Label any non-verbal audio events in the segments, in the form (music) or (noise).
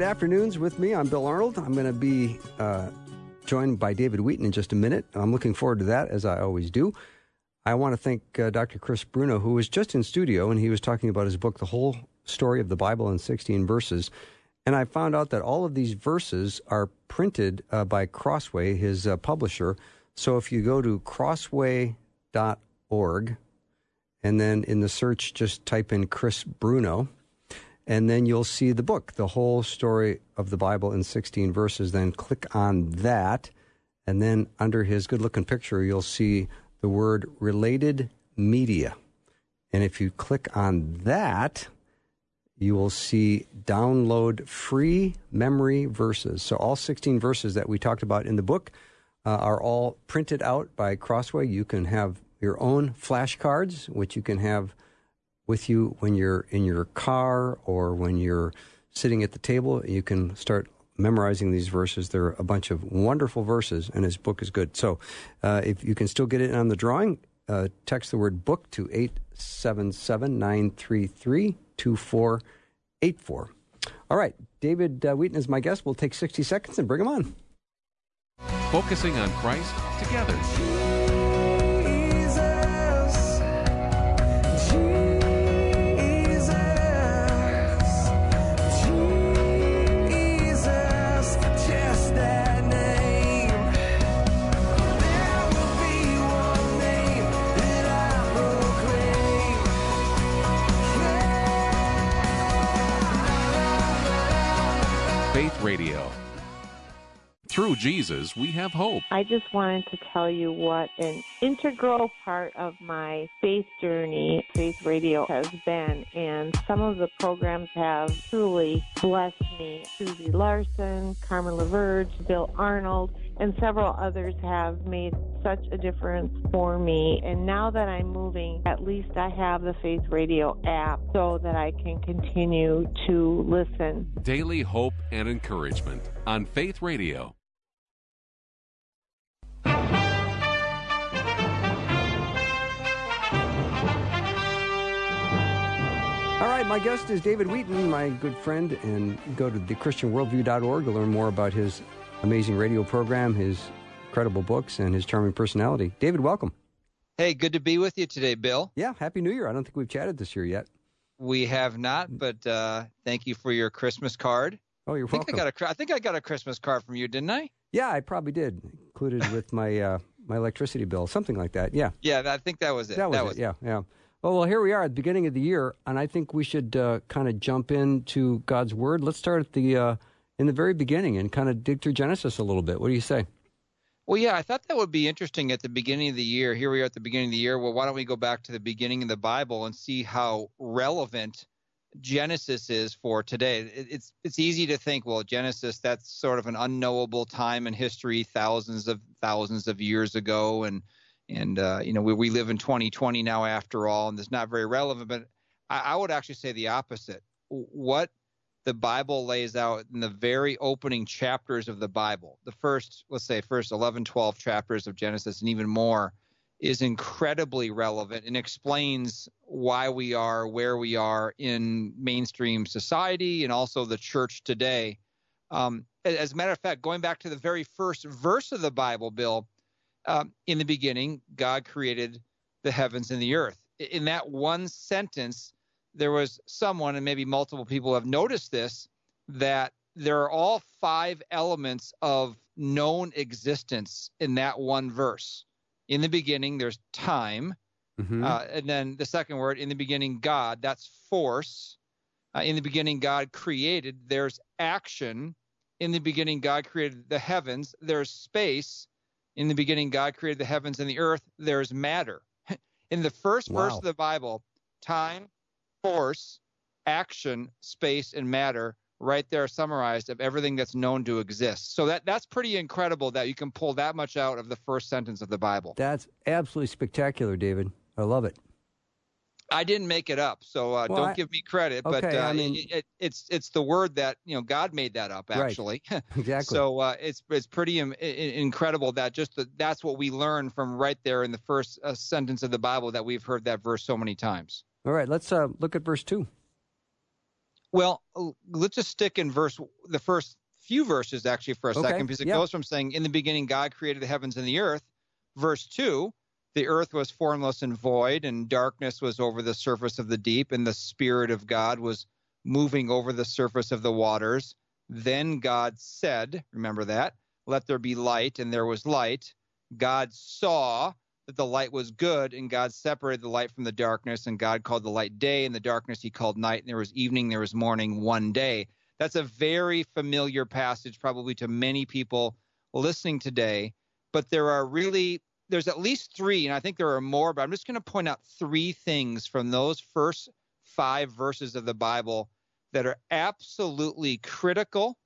to Afternoons with me. I'm Bill Arnold. I'm going to be uh, joined by David Wheaton in just a minute. I'm looking forward to that, as I always do. I want to thank uh, Dr. Chris Bruno, who was just in studio, and he was talking about his book, The Whole Story of the Bible in 16 Verses. And I found out that all of these verses are printed uh, by Crossway, his uh, publisher. So if you go to crossway.org, and then in the search, just type in Chris Bruno, and then you'll see the book, the whole story of the Bible in 16 verses. Then click on that, and then under his good looking picture, you'll see the word related media. And if you click on that, you will see download free memory verses. So, all 16 verses that we talked about in the book uh, are all printed out by Crossway. You can have your own flashcards, which you can have with you when you're in your car or when you're sitting at the table. You can start memorizing these verses. There are a bunch of wonderful verses, and his book is good. So uh, if you can still get it on the drawing, uh, text the word book to 877 933 2484. All right, David uh, Wheaton is my guest. We'll take 60 seconds and bring him on. Focusing on Christ together. Through Jesus, we have hope. I just wanted to tell you what an integral part of my faith journey Faith Radio has been. And some of the programs have truly blessed me. Susie Larson, Carmen LaBerge, Bill Arnold, and several others have made such a difference for me. And now that I'm moving, at least I have the Faith Radio app so that I can continue to listen. Daily hope and encouragement on Faith Radio. All right, my guest is David Wheaton, my good friend, and go to thechristianworldview.org to learn more about his amazing radio program, his incredible books, and his charming personality. David, welcome. Hey, good to be with you today, Bill. Yeah, Happy New Year. I don't think we've chatted this year yet. We have not, but uh, thank you for your Christmas card. Oh, you're I think welcome. I got a, I think I got a Christmas card from you, didn't I? Yeah, I probably did, included with my uh, my electricity bill, something like that. Yeah, Yeah, I think that was it. that was it. Yeah, yeah. Oh well, here we are at the beginning of the year, and I think we should uh, kind of jump into God's Word. Let's start at the uh, in the very beginning and kind of dig through Genesis a little bit. What do you say? Well, yeah, I thought that would be interesting at the beginning of the year. Here we are at the beginning of the year. Well, why don't we go back to the beginning of the Bible and see how relevant Genesis is for today? It- It's it's easy to think, well, Genesis that's sort of an unknowable time in history, thousands of thousands of years ago, and and uh, you know we, we live in 2020 now after all, and it's not very relevant. But I, I would actually say the opposite. What the Bible lays out in the very opening chapters of the Bible, the first, let's say, first 11, 12 chapters of Genesis, and even more, is incredibly relevant and explains why we are where we are in mainstream society and also the church today. Um, as a matter of fact, going back to the very first verse of the Bible, Bill, um, in the beginning, God created the heavens and the earth. In that one sentence, there was someone, and maybe multiple people have noticed this, that there are all five elements of known existence in that one verse. In the beginning, there's time. Mm-hmm. Uh, and then the second word, in the beginning, God, that's force. Uh, in the beginning, God created. There's action. In the beginning, God created the heavens. There's space. In the beginning, God created the heavens and the earth. There's matter. (laughs) in the first verse of the Bible, time, force, action, space, and matter right there summarized of everything that's known to exist. So that that's pretty incredible that you can pull that much out of the first sentence of the Bible. That's absolutely spectacular, David. I love it. I didn't make it up, so uh, Well, don't I- give me credit. but uh, I mean- it, it, it's it's the word that you know God made that up Right. actually. (laughs) Exactly. so uh, it's it's pretty Im- incredible that just the, that's what we learn from right there in the first uh, sentence of the Bible that we've heard that verse so many times. All right, let's uh, look at verse two. Well, let's just stick in verse the first few verses actually for a Okay, second because it yeah. goes from saying in the beginning God created the heavens and the earth, verse 2, the earth was formless and void and darkness was over the surface of the deep and the spirit of God was moving over the surface of the waters. Then God said, remember that, let there be light and there was light. God saw that the light was good and God separated the light from the darkness and God called the light day and the darkness he called night and there was evening there was morning one day. That's a very familiar passage probably to many people listening today, but there are really there's at least 3 and I think there are more, but I'm just going to point out 3 things from those first 5 verses of the Bible that are absolutely critical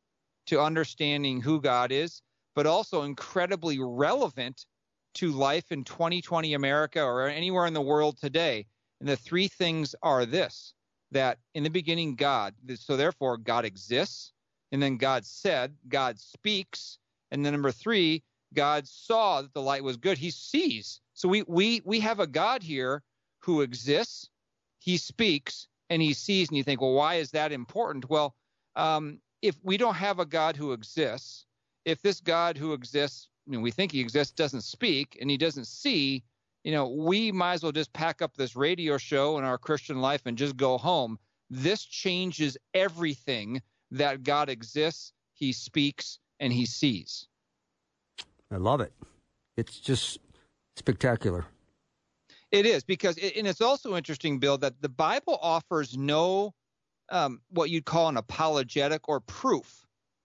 to understanding who God is, but also incredibly relevant to life in 2020 America or anywhere in the world today. And the three things are this that in the beginning, God, so therefore, God exists. And then God said, God speaks. And then number three, God saw that the light was good. He sees. So we we we have a God here who exists, he speaks, and he sees. And you think, well, why is that important? Well, um, if we don't have a God who exists, if this God who exists, I mean, we think he exists, doesn't speak and he doesn't see, you know, we might as well just pack up this radio show and our Christian life and just go home. This changes everything that God exists, he speaks, and he sees. I love it. It's just spectacular. It is because, and it's also interesting, Bill, that the Bible offers no um, what you'd call an apologetic or proof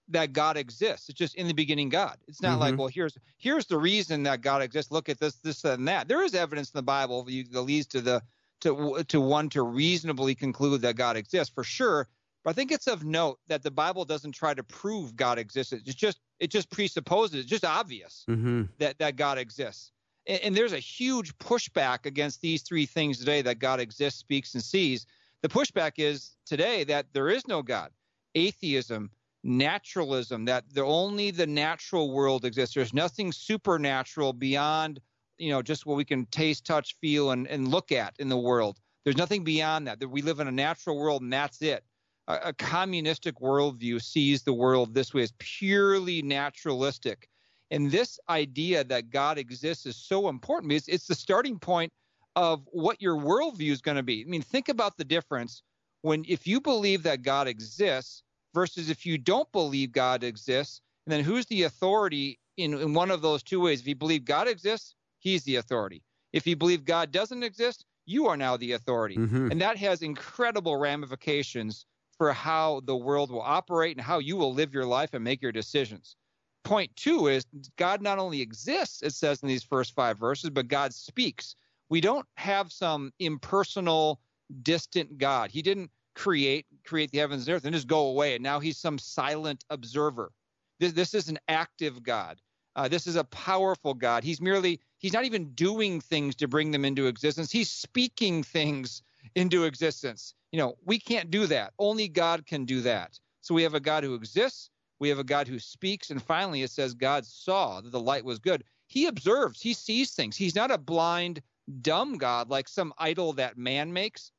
that God exists. It's just in the beginning, God. It's not like, Mhm. well, here's here's the reason that God exists. Look at this, this, and that. There is evidence in the Bible that leads to the to to one to reasonably conclude that God exists for sure. But I think it's of note that the Bible doesn't try to prove God exists. It's just it just presupposes, it's just obvious Mm-hmm. that that God exists. And, and there's a huge pushback against these three things today that God exists, speaks, and sees. The pushback is today that there is no God. Atheism, naturalism, that the only the natural world exists. There's nothing supernatural beyond, you know, just what we can taste, touch, feel, and, and look at in the world. There's nothing beyond that. That we live in a natural world and that's it. A, a communistic worldview sees the world this way as purely naturalistic. And this idea that God exists is so important because it's the starting point of what your worldview is going to be. I mean, think about the difference when if you believe that God exists versus if you don't believe God exists, and then who's the authority in, in one of those two ways? If you believe God exists, he's the authority. If you believe God doesn't exist, you are now the authority. Mhm. And that has incredible ramifications for how the world will operate and how you will live your life and make your decisions. Point two is God not only exists, it says in these first five verses, but God speaks. We don't have some impersonal, distant God. He didn't create create the heavens and earth and just go away, and now he's some silent observer. This, this is an active God. Uh, this is a powerful God. He's merely he's not even doing things to bring them into existence. He's speaking things into existence. You know, we can't do that. Only God can do that. So we have a God who exists. We have a God who speaks. And finally, it says God saw that the light was good. He observes, he sees things. He's not a blind, dumb God like some idol that man makes.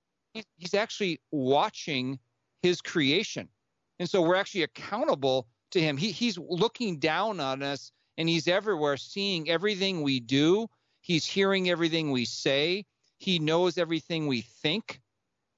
He's actually watching his creation. And so we're actually accountable to him. He, he's looking down on us and he's everywhere, seeing everything we do. He's hearing everything we say. He knows everything we think.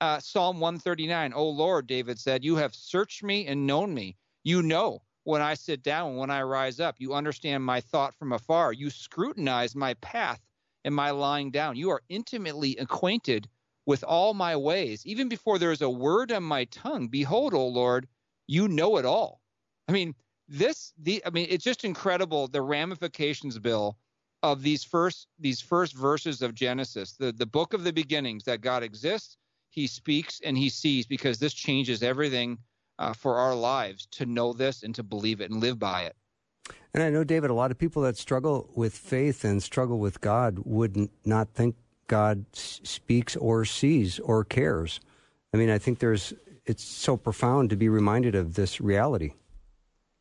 Uh, Psalm 139, O Lord, David said, You have searched me and known me. You know when I sit down, when I rise up. You understand my thought from afar. You scrutinize my path and my lying down. You are intimately acquainted with all my ways. Even before there is a word on my tongue, behold, O Lord, you know it all. I mean, this the I mean, it's just incredible the ramifications, Bill, of these first these first verses of Genesis, the the book of the beginnings that God exists, He speaks and He sees, because this changes everything uh, for our lives to know this and to believe it and live by it. And I know, David, a lot of people that struggle with faith and struggle with God would not think God s- speaks or sees or cares. I mean, I think there's, it's so profound to be reminded of this reality.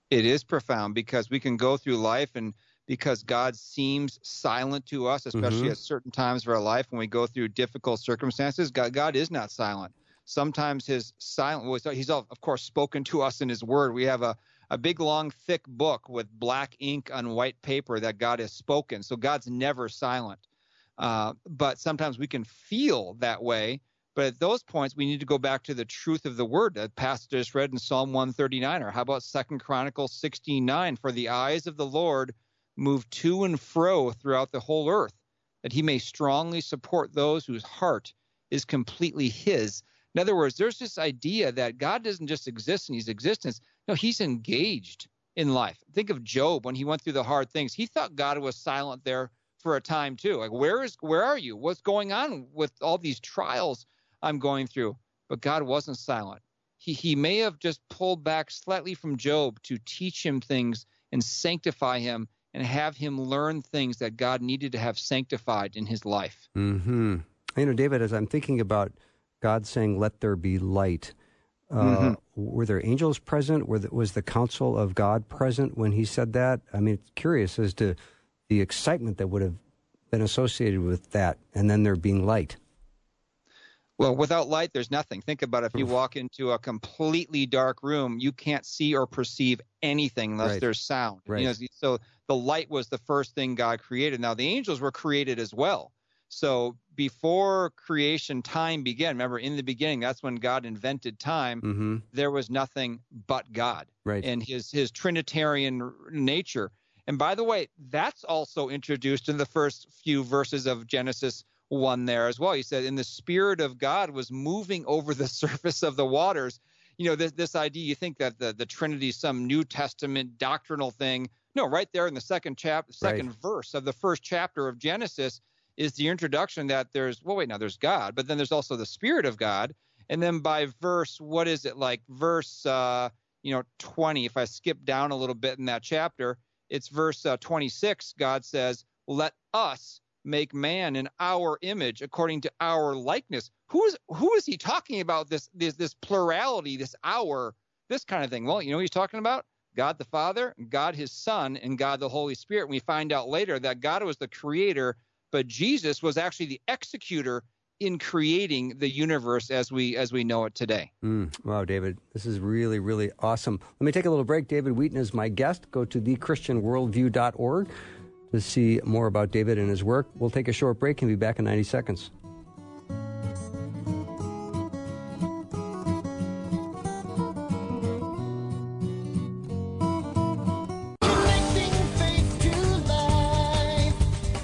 It is profound because we can go through life and because God seems silent to us, especially Mhm. at certain times of our life when we go through difficult circumstances. God, God is not silent. Sometimes his silent, well, he's of course spoken to us in his word. We have a, a big, long, thick book with black ink on white paper that God has spoken. So God's never silent. Uh, but sometimes we can feel that way. But at those points, we need to go back to the truth of the word that pastor just read in Psalm 139. Or how about Second Chronicles 16:9? For the eyes of the Lord move to and fro throughout the whole earth, that he may strongly support those whose heart is completely his. In other words, there's this idea that God doesn't just exist in his existence. No, he's engaged in life. Think of Job when he went through the hard things. He thought God was silent there for a time too. Like, where is where are you? What's going on with all these trials I'm going through? But God wasn't silent. He he may have just pulled back slightly from Job to teach him things and sanctify him and have him learn things that God needed to have sanctified in his life. Hmm. You know, David, as I'm thinking about God saying, "Let there be light." Uh, mm-hmm. Were there angels present? Were the, was the council of God present when he said that? I mean, it's curious as to the excitement that would have been associated with that, and then there being light. Well, without light, there's nothing. Think about it. if you walk into a completely dark room, you can't see or perceive anything unless right. there's sound. Right. You know, so the light was the first thing God created. Now the angels were created as well. So before creation time began, remember in the beginning, that's when God invented time. Mm-hmm. There was nothing but God, right? And his his Trinitarian nature. And by the way, that's also introduced in the first few verses of Genesis one there as well. He said, "In the Spirit of God was moving over the (laughs) surface of the waters." You know, this this idea. You think that the the Trinity is some New Testament doctrinal thing? No, right there in the second chapter, second right. verse of the first chapter of Genesis is the introduction that there's well wait now there's God, but then there's also the Spirit of God, and then by verse what is it like verse uh, you know 20? If I skip down a little bit in that chapter, it's verse uh, 26. God says, "Let us make man in our image, according to our likeness." Who is who is he talking about? This this this plurality, this our, this kind of thing. Well, you know he's talking about? God the Father, God His Son, and God the Holy Spirit. we find out later that God was the creator but Jesus was actually the executor in creating the universe as we as we know it today. Mm, wow, David, this is really really awesome. Let me take a little break. David Wheaton is my guest. Go to thechristianworldview.org to see more about David and his work. We'll take a short break and be back in 90 seconds.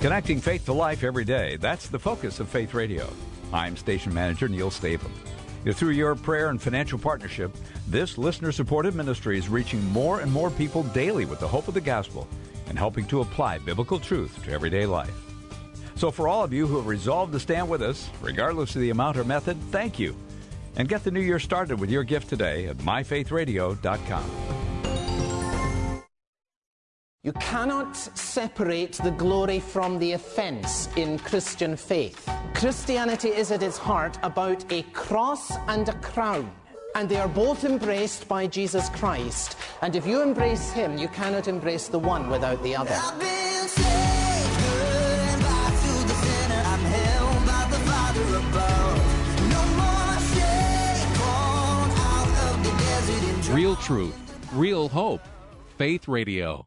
Connecting faith to life every day. That's the focus of Faith Radio. I'm station manager Neil Stavem. Through your prayer and financial partnership, this listener supported ministry is reaching more and more people daily with the hope of the gospel and helping to apply biblical truth to everyday life. So, for all of you who have resolved to stand with us, regardless of the amount or method, thank you. And get the new year started with your gift today at myfaithradio.com. You cannot separate the glory from the offence in Christian faith. Christianity is at its heart about a cross and a crown. And they are both embraced by Jesus Christ. And if you embrace Him, you cannot embrace the one without the other. Real truth, real hope. Faith Radio.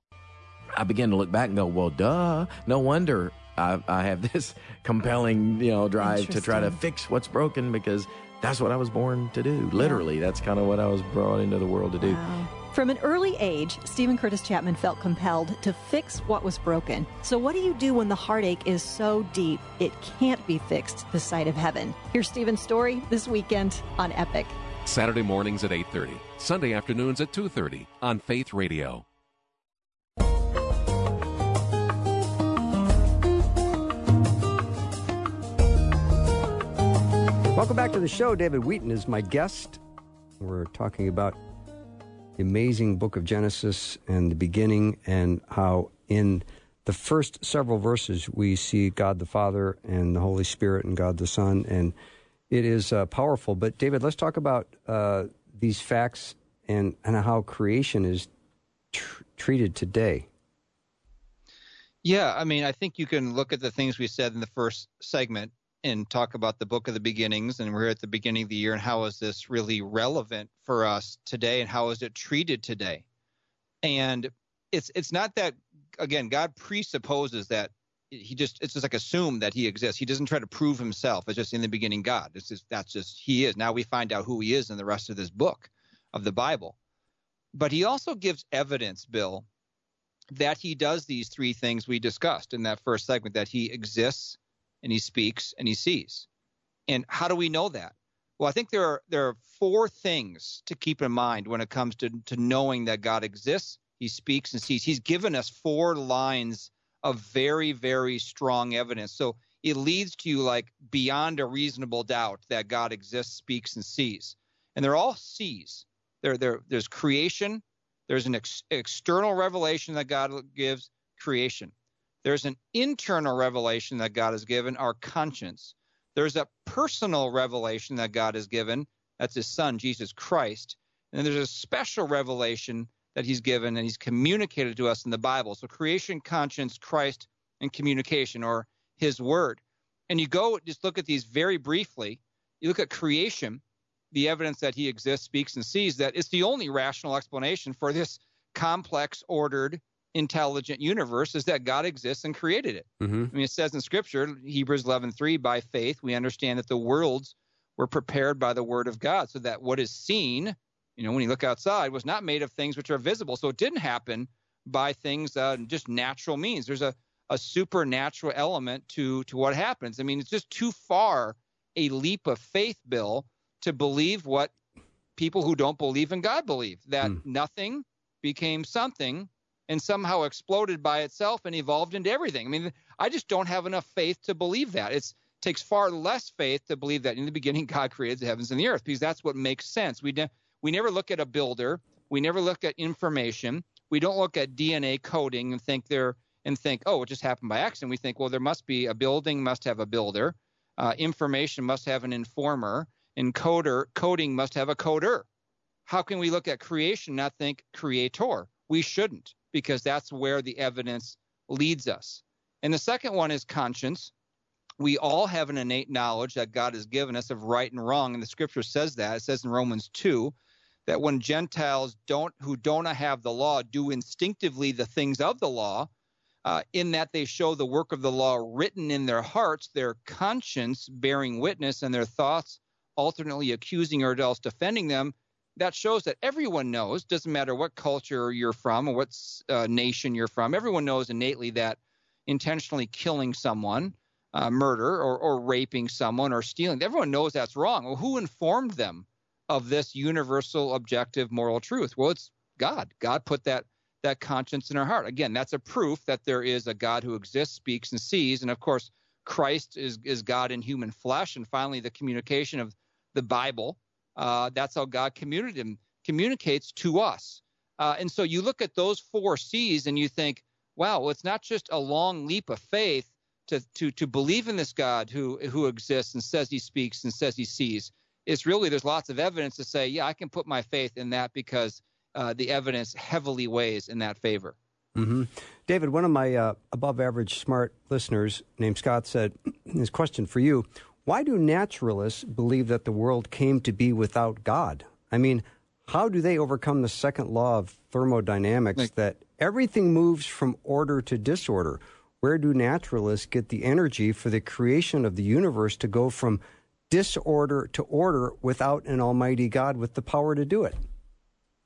I began to look back and go, well, duh. No wonder I, I have this (laughs) compelling, you know, drive to try to fix what's broken because that's what I was born to do. Literally, yeah. that's kind of what I was brought into the world to do. Wow. From an early age, Steven Curtis Chapman felt compelled to fix what was broken. So, what do you do when the heartache is so deep it can't be fixed the sight of heaven? Here's Steven's story this weekend on Epic. Saturday mornings at 8:30, Sunday afternoons at 2:30 on Faith Radio. Welcome back to the show. David Wheaton is my guest. We're talking about the amazing book of Genesis and the beginning, and how in the first several verses we see God the Father and the Holy Spirit and God the Son, and it is uh, powerful. But, David, let's talk about uh, these facts and, and how creation is tr- treated today. Yeah, I mean, I think you can look at the things we said in the first segment and talk about the book of the beginnings. And we're at the beginning of the year, and how is this really relevant for us today, and how is it treated today? And it's it's not that again, God presupposes that he just it's just like assume that he exists. He doesn't try to prove himself. It's just in the beginning God. It's just that's just he is. Now we find out who he is in the rest of this book of the Bible. But he also gives evidence, Bill, that he does these three things we discussed in that first segment that he exists and he speaks and he sees. And how do we know that? Well, I think there are there are four things to keep in mind when it comes to to knowing that God exists, he speaks and sees. He's given us four lines of very very strong evidence. So it leads to you like beyond a reasonable doubt that God exists, speaks and sees. And they're all sees. There, there, there's creation, there's an ex- external revelation that God gives, creation. There's an internal revelation that God has given, our conscience. There's a personal revelation that God has given, that's his son, Jesus Christ. And there's a special revelation that he's given and he's communicated to us in the Bible. So creation, conscience, Christ, and communication, or his word. And you go just look at these very briefly. You look at creation, the evidence that he exists, speaks, and sees, that it's the only rational explanation for this complex, ordered, intelligent universe is that God exists and created it. Mm-hmm. I mean, it says in Scripture, Hebrews 11:3, by faith we understand that the worlds were prepared by the word of God, so that what is seen, you know, when you look outside, was not made of things which are visible. So it didn't happen by things uh, just natural means. There's a a supernatural element to to what happens. I mean, it's just too far a leap of faith, Bill, to believe what people who don't believe in God believe that mm. nothing became something and somehow exploded by itself and evolved into everything. I mean, I just don't have enough faith to believe that. It takes far less faith to believe that in the beginning (laughs) God created the heavens and the earth because that's what makes sense. We ne- we never look at a builder, we never look at information, we don't look at DNA coding and think there and think, oh, it just happened by accident. We think, well, there must be a building must have a builder, uh, information must have an informer, encoder coding must have a coder. How can we look at creation and not think creator? We shouldn't because that's where the evidence leads us. And the second one is conscience. We all have an innate knowledge that God has given us of right and wrong, and the Scripture says that. It says in Romans two that when Gentiles don't who don't have the law do instinctively the things of the law, uh, in that they show the work of the law written in their hearts, their conscience bearing witness, and their thoughts alternately accusing or else defending them, that shows that everyone knows, doesn't matter what culture you're from or what uh, nation you're from, everyone knows innately that intentionally killing someone, uh, murder, or, or raping someone or stealing, everyone knows that's wrong. Well, who informed them of this universal objective moral truth? Well, it's God. God put that that conscience in our heart. Again, that's a proof that there is a God who exists, speaks, and sees. And of course, Christ is, is God in human flesh. And finally, the communication of the Bible. Uh, that's how God communicates to us. Uh, and so you look at those four C's and you think, wow, well, it's not just a long leap of faith to, to, to believe in this God who, who exists and says he speaks and says he sees. It's really, there's lots of evidence to say, yeah, I can put my faith in that because uh, the evidence heavily weighs in that favor. Mm-hmm. David, one of my uh, above average smart listeners named Scott said, his question for you why do naturalists believe that the world came to be without God? I mean, how do they overcome the second law of thermodynamics that everything moves from order to disorder? Where do naturalists get the energy for the creation of the universe to go from disorder to order without an almighty God with the power to do it?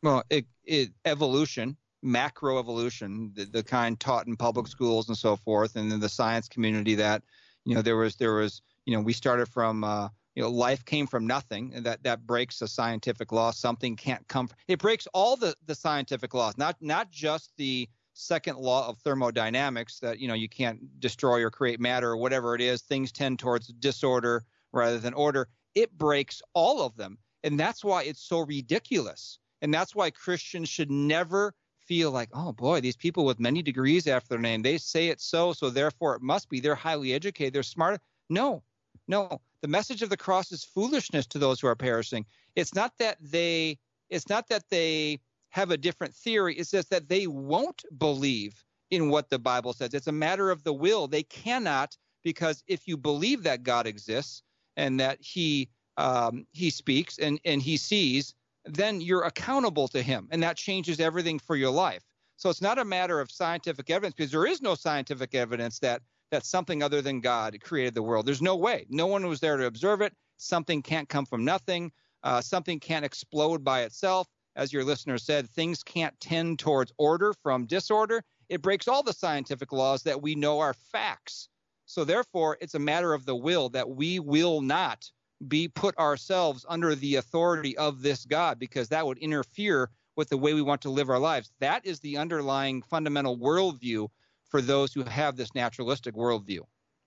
Well, it, it, evolution, macro evolution, the, the kind taught in public schools and so forth, and then the science community that, you know, there was there was you know, we started from, uh, you know, life came from nothing, and that that breaks a scientific law. Something can't come. From, it breaks all the the scientific laws, not not just the second law of thermodynamics that you know you can't destroy or create matter or whatever it is. Things tend towards disorder rather than order. It breaks all of them, and that's why it's so ridiculous. And that's why Christians should never feel like, oh boy, these people with many degrees after their name, they say it so, so therefore it must be. They're highly educated, they're smart. No, no, the message of the cross is foolishness to those who are perishing. It's not that they it's not that they have a different theory, it's just that they won't believe in what the Bible says. It's a matter of the will. They cannot because if you believe that God exists and that He um, He speaks and and He sees, then you're accountable to Him, and that changes everything for your life. So it's not a matter of scientific evidence because there is no scientific evidence that that something other than God created the world. There's no way. No one was there to observe it. Something can't come from nothing. Uh, something can't explode by itself. As your listener said, things can't tend towards order from disorder. It breaks all the scientific laws that we know are facts. So therefore, it's a matter of the will that we will not be put ourselves under the authority of this God because that would interfere with the way we want to live our lives. That is the underlying fundamental worldview for those who have this naturalistic worldview.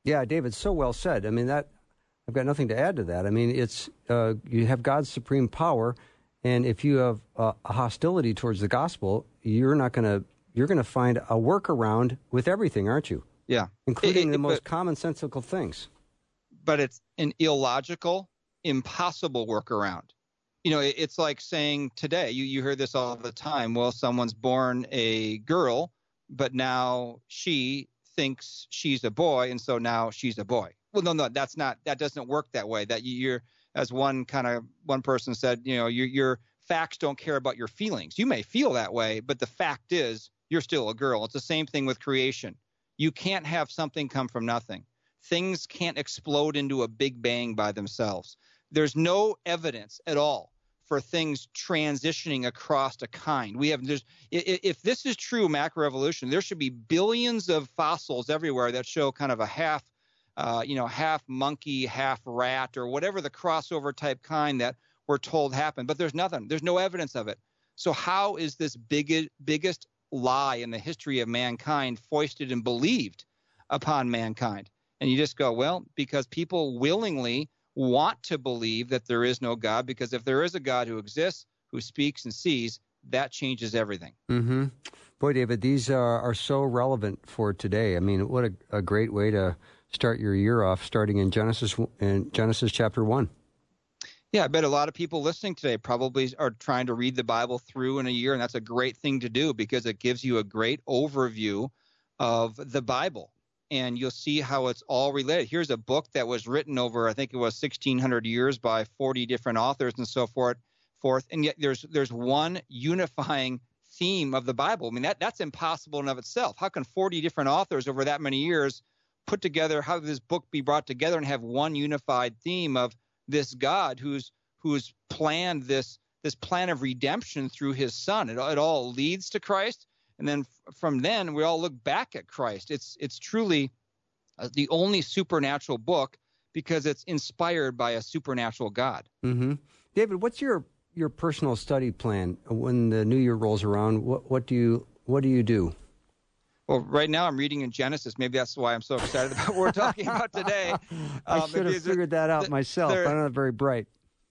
Yeah, David, so well said. I mean, that I've got nothing to add to that. I mean, it's uh, you have God's supreme power, and if you have uh, a hostility towards the gospel, you're not going to you're going to find a workaround with everything, aren't you? Yeah, including it, it, the most but, commonsensical things. But it's an illogical, impossible workaround. You know, it, it's like saying today. You you hear this all the time. Well, someone's born a girl, but now she thinks she's a boy, and so now she's a boy. Well, no, no, that's not. That doesn't work that way. That you're, as one kind of one person said, you know, your your facts don't care about your feelings. You may feel that way, but the fact is you're still a girl. It's the same thing with creation. You can't have something come from nothing. Things can't explode into a big bang by themselves. There's no evidence at all for things transitioning across a kind. We have there's if this is true macroevolution, there should be billions of fossils everywhere that show kind of a half uh, you know, half monkey, half rat, or whatever the crossover type kind that we're told happened. But there's nothing. There's no evidence of it. So how is this big, biggest lie in the history of mankind foisted and believed upon mankind? And you just go, well, because people willingly want to believe that there is no God, because if there is a God who exists, who speaks and sees, that changes everything. Mm-hmm. Boy, David, these are, are so relevant for today. I mean, what a, a great way to start your year off, starting in Genesis in Genesis chapter one. Yeah, I bet a lot of people listening today probably are trying to read the Bible through in a year, and that's a great thing to do because it gives you a great overview of the Bible, and you'll see how it's all related. Here's a book that was written over, I think it was 1,600 years by 40 different authors and so forth, forth, and yet there's there's one unifying theme of the Bible. I mean that that's impossible in of itself. How can 40 different authors over that many years put together? How this book be brought together and have one unified theme of this God who's who's planned this this plan of redemption through his son. It, it all leads to Christ. And then from then we all look back at Christ. It's it's truly uh, the only supernatural book because it's inspired by a supernatural God. Mm-hmm. David, what's your your personal study plan when the new year rolls around? What what do you what do you do? Well, right now I'm reading in Genesis. Maybe that's why I'm so excited about what we're talking about today. (laughs) Um, I should have figured that out myself. I'm not very bright.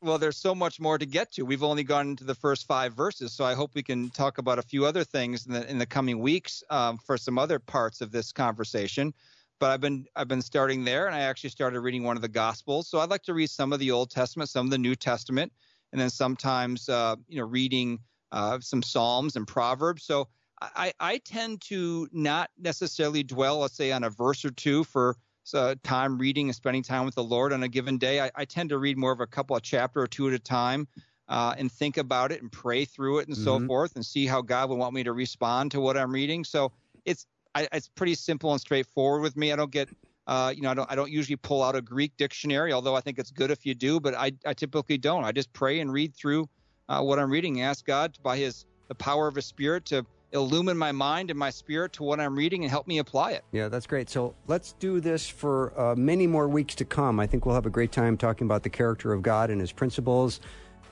Well, there's so much more to get to. We've only gone into the first five verses, so I hope we can talk about a few other things in the, in the coming weeks um, for some other parts of this conversation. But I've been I've been starting there, and I actually started reading one of the Gospels. So I'd like to read some of the Old Testament, some of the New Testament, and then sometimes uh, you know reading uh, some Psalms and Proverbs. So I, I tend to not necessarily dwell, let's say, on a verse or two for uh, time reading and spending time with the Lord on a given day. I, I, tend to read more of a couple of chapter or two at a time uh, and think about it and pray through it and mm-hmm. so forth and see how God would want me to respond to what I'm reading. So it's I, it's pretty simple and straightforward with me. I don't get uh, you know, I don't, I don't usually pull out a Greek dictionary, although I think it's good if you do, but I, I typically don't. I just pray and read through uh, what I'm reading, ask God by His the power of His Spirit to illumine my mind and my spirit to what I'm reading and help me apply it. Yeah, that's great. So let's do this for uh, many more weeks to come. I think we'll have a great time talking about the character of God and his principles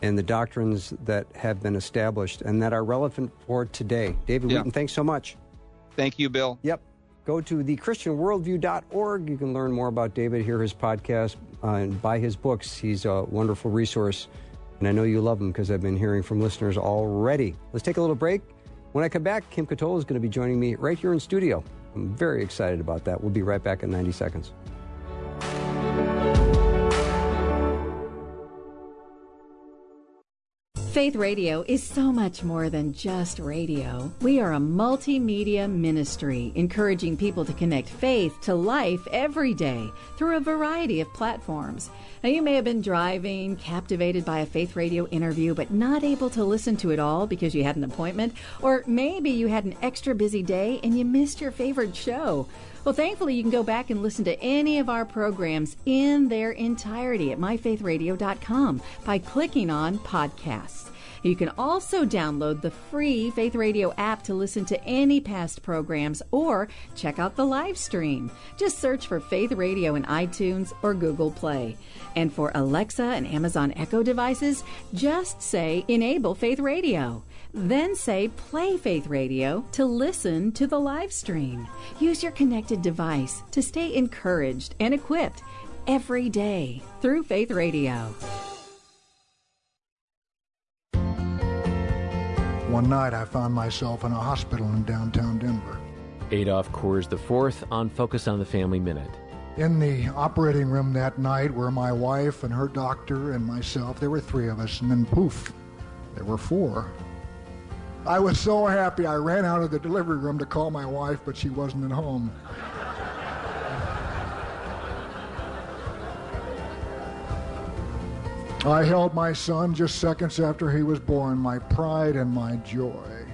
and the doctrines that have been established and that are relevant for today. David yeah. Wheaton, thanks so much. Thank you, Bill. Yep. Go to thechristianworldview.org. You can learn more about David, hear his podcast, uh, and buy his books. He's a wonderful resource. And I know you love him because I've been hearing from listeners already. Let's take a little break. When I come back, Kim Ketola is going to be joining me right here in studio. I'm very excited about that. We'll be right back in 90 seconds. Faith Radio is so much more than just radio. We are a multimedia ministry encouraging people to connect faith to life every day through a variety of platforms. Now, you may have been driving, captivated by a Faith Radio interview, but not able to listen to it all because you had an appointment, or maybe you had an extra busy day and you missed your favorite show. Well, thankfully, you can go back and listen to any of our programs in their entirety at myfaithradio.com by clicking on podcasts. You can also download the free Faith Radio app to listen to any past programs or check out the live stream. Just search for Faith Radio in iTunes or Google Play. And for Alexa and Amazon Echo devices, just say Enable Faith Radio. Then say Play Faith Radio to listen to the live stream. Use your connected device to stay encouraged and equipped every day through Faith Radio. One night I found myself in a hospital in downtown Denver. Adolf Coors IV on Focus on the Family Minute. In the operating room that night were my wife and her doctor and myself. There were three of us, and then poof, there were four. I was so happy I ran out of the delivery room to call my wife, but she wasn't at home. I held my son just seconds after he was born, my pride and my joy.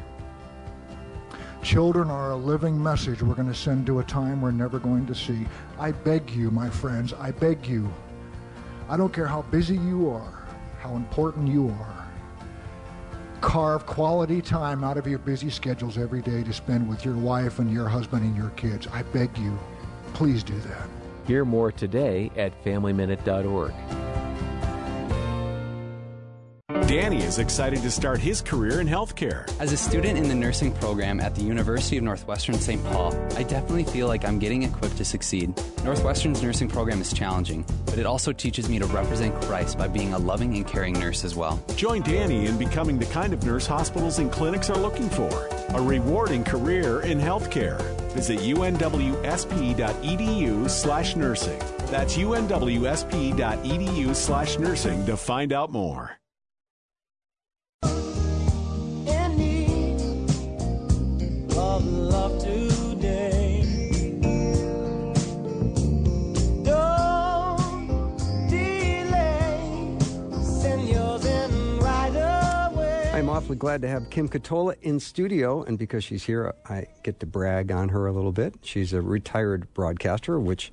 Children are a living message we're going to send to a time we're never going to see. I beg you, my friends, I beg you. I don't care how busy you are, how important you are. Carve quality time out of your busy schedules every day to spend with your wife and your husband and your kids. I beg you, please do that. Hear more today at FamilyMinute.org. Danny is excited to start his career in healthcare. As a student in the nursing program at the University of Northwestern St. Paul, I definitely feel like I'm getting equipped to succeed. Northwestern's nursing program is challenging, but it also teaches me to represent Christ by being a loving and caring nurse as well. Join Danny in becoming the kind of nurse hospitals and clinics are looking for a rewarding career in healthcare. Visit unwsp.edu slash nursing. That's unwsp.edu slash nursing to find out more. I'm awfully glad to have Kim Ketola in studio, and because she's here, I get to brag on her a little bit. She's a retired broadcaster, which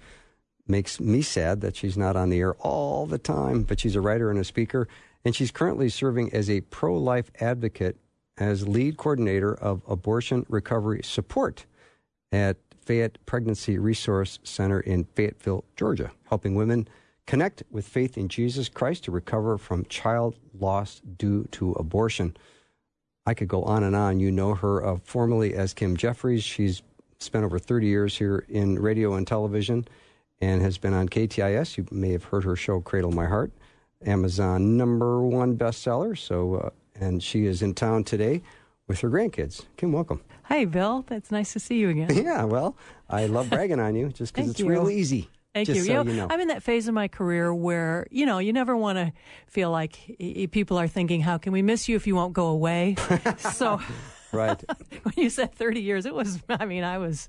makes me sad that she's not on the air all the time, but she's a writer and a speaker, and she's currently serving as a pro life advocate as lead coordinator of abortion recovery support at Fayette Pregnancy Resource Center in Fayetteville, Georgia, helping women connect with faith in Jesus Christ to recover from child loss due to abortion. I could go on and on. You know her uh, formerly as Kim Jeffries. She's spent over 30 years here in radio and television and has been on KTIS. You may have heard her show Cradle My Heart, Amazon number one bestseller. So, uh, and she is in town today with her grandkids. Kim, welcome. Hi, Bill. That's nice to see you again. (laughs) Yeah, well, I love bragging on you just because it's you. real easy. Thank Just you. so You know, you know. I'm in that phase of my career where, you know, you never want to feel like people are thinking, how can we miss you if you won't go away? (laughs) so Right. (laughs) when you said 30 years, it was, I mean, I was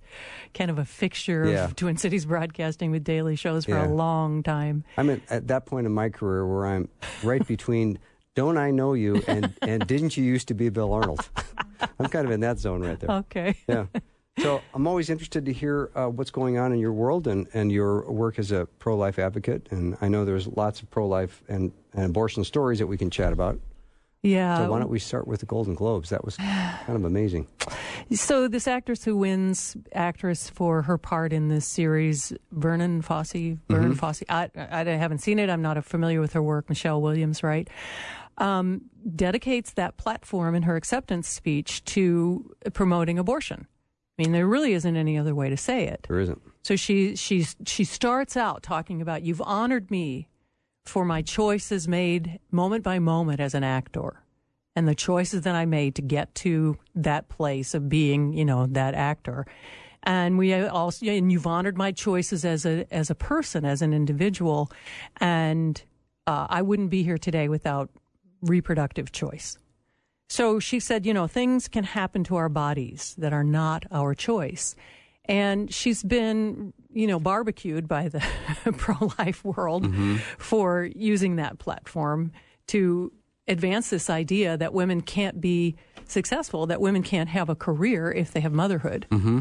kind of a fixture Yeah. of Twin Cities broadcasting with daily shows for Yeah. a long time. I'm at, at that point in my career where I'm right between don't I know you and, and didn't you used to be Bill Arnold? (laughs) I'm kind of in that zone right there. Okay. Yeah. So I'm always interested to hear uh, what's going on in your world and, and your work as a pro life advocate. And I know there's lots of pro life and, and abortion stories that we can chat about. Yeah. So why don't we start with the Golden Globes? That was kind of amazing. So this actress who wins actress for her part in this series, Verdon Fosse, Verdon Mhm. Fosse. I, I haven't seen it. I'm not familiar with her work. Michelle Williams, right? Um, dedicates that platform in her acceptance speech to promoting abortion. I mean, there really isn't any other way to say it. There isn't. So she she she starts out talking about you've honored me for my choices made moment by moment as an actor and the choices that I made to get to that place of being, you know, that actor. And we also and you've honored my choices as a as a person, as an individual, and uh, I wouldn't be here today without reproductive choice. So she said, you know, things can happen to our bodies that are not our choice. And she's been, you know, barbecued by the (laughs) pro life world mm-hmm. for using that platform to advance this idea that women can't be successful, that women can't have a career if they have motherhood. Mm-hmm.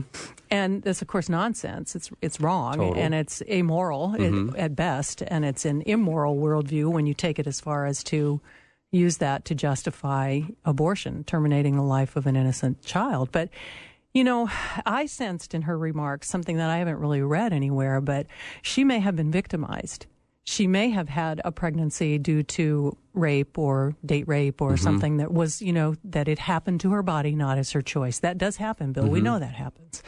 And that's, of course, nonsense. It's, it's wrong Total. and it's amoral mm-hmm. it, at best. And it's an immoral worldview when you take it as far as to use that to justify abortion, terminating the life of an innocent child. But you know, I sensed in her remarks something that I haven't really read anywhere, but she may have been victimized. She may have had a pregnancy due to rape or date rape or mm-hmm. something that was, you know, that it happened to her body, not as her choice. That does happen, Bill. Mm-hmm. We know that happens.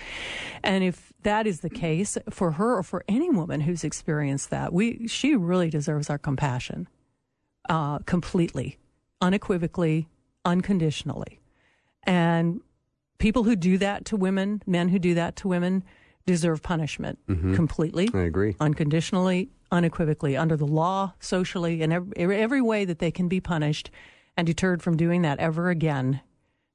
And if that is the case for her or for any woman who's experienced that, we she really deserves our compassion uh, completely, unequivocally, unconditionally. And people who do that to women, men who do that to women, deserve punishment mm-hmm. completely. I agree. Unconditionally, unequivocally, under the law, socially, and every, every way that they can be punished and deterred from doing that ever again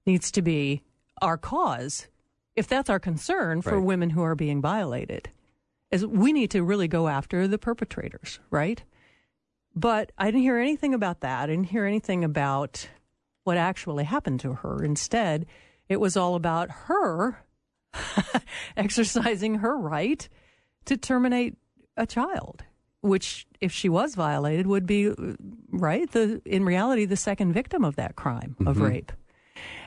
needs to be our cause, if that's our concern for right. women who are being violated. Is we need to really go after the perpetrators, right? But I didn't hear anything about that. I didn't hear anything about what actually happened to her. Instead, it was all about her (laughs) exercising her right to terminate a child, which, if she was violated, would be right. The in reality, the second victim of that crime of mm-hmm. rape.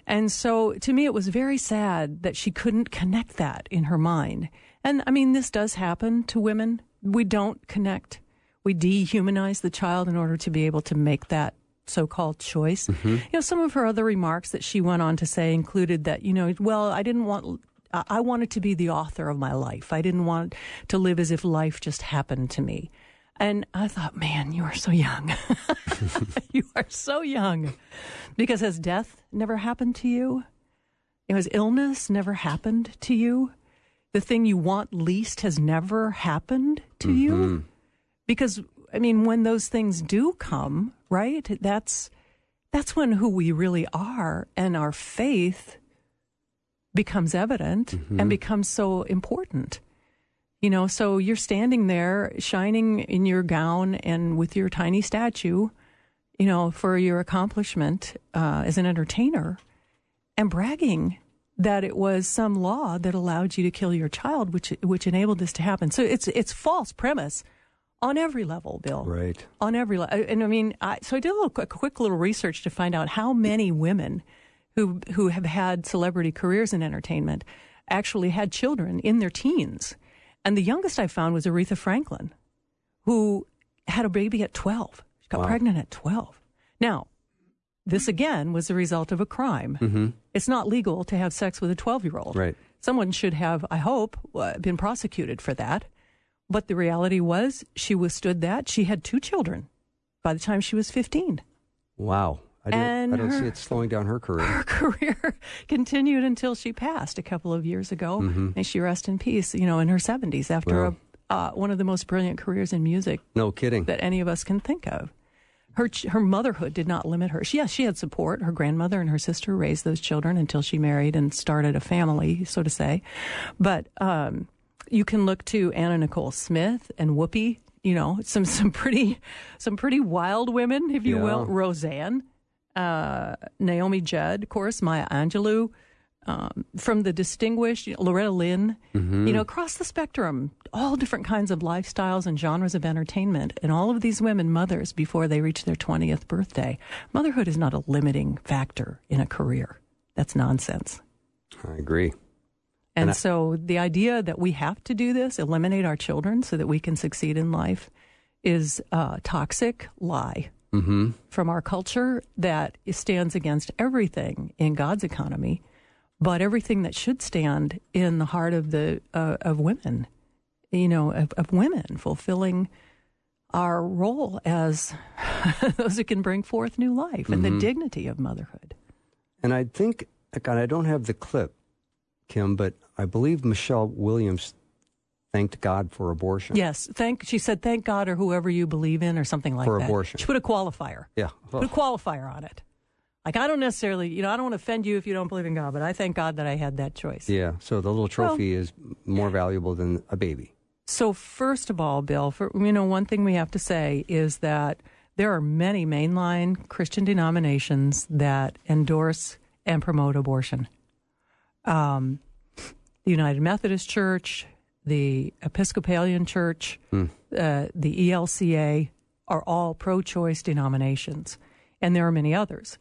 And so, to me, it was very sad that she couldn't connect that in her mind. And I mean, this does happen to women. We don't connect we dehumanize the child in order to be able to make that so-called choice. Mm-hmm. You know, some of her other remarks that she went on to say included that, you know, well, I didn't want I wanted to be the author of my life. I didn't want to live as if life just happened to me. And I thought, man, you are so young. (laughs) you are so young. Because has death never happened to you? Has illness never happened to you? The thing you want least has never happened to mm-hmm. you? Because I mean, when those things do come, right? That's that's when who we really are and our faith becomes evident mm-hmm. and becomes so important. You know, so you're standing there shining in your gown and with your tiny statue, you know, for your accomplishment uh, as an entertainer and bragging that it was some law that allowed you to kill your child, which which enabled this to happen. So it's it's false premise on every level, Bill. Right. On every level. And I mean, I, so I did a, little, a quick little research to find out how many women who who have had celebrity careers in entertainment actually had children in their teens. And the youngest I found was Aretha Franklin, who had a baby at 12. She got wow. pregnant at 12. Now, this again was the result of a crime. Mm-hmm. It's not legal to have sex with a 12 year old. Right. Someone should have, I hope, uh, been prosecuted for that. But the reality was she withstood that. She had two children by the time she was 15. Wow. I don't, and I don't her, see it slowing down her career. Her (laughs) career continued until she passed a couple of years ago. Mm-hmm. May she rest in peace, you know, in her 70s after a, uh, one of the most brilliant careers in music. No kidding. That any of us can think of. Her, her motherhood did not limit her. She, yes, she had support. Her grandmother and her sister raised those children until she married and started a family, so to say. But um, you can look to Anna Nicole Smith and Whoopi. You know, some some pretty some pretty wild women, if you yeah. will. Roseanne, uh, Naomi Judd, of course, Maya Angelou. Um, from the distinguished you know, Loretta Lynn, mm-hmm. you know, across the spectrum, all different kinds of lifestyles and genres of entertainment, and all of these women mothers before they reach their 20th birthday. Motherhood is not a limiting factor in a career. That's nonsense. I agree. And, and I, so the idea that we have to do this, eliminate our children so that we can succeed in life, is a toxic lie mm-hmm. from our culture that stands against everything in God's economy, but everything that should stand in the heart of the uh, of women, you know, of, of women fulfilling our role as (laughs) those who can bring forth new life and mm-hmm. the dignity of motherhood. And I think, God, I don't have the clip, Kim, but I believe Michelle Williams thanked God for abortion. Yes, thank. She said, "Thank God," or whoever you believe in, or something like For that. abortion. She put a qualifier. Yeah. Put a qualifier on it. Like I don't necessarily, you know, I don't want to offend you if you don't believe in God, but I thank God that I had that choice. Yeah. So the little trophy is more valuable than a baby. So first of all, Bill, for you know, one thing we have to say is that there are many mainline Christian denominations that endorse and promote abortion. Um, the United Methodist Church, the Episcopalian Church, uh, the ELCA are all pro-choice denominations, and there are many others.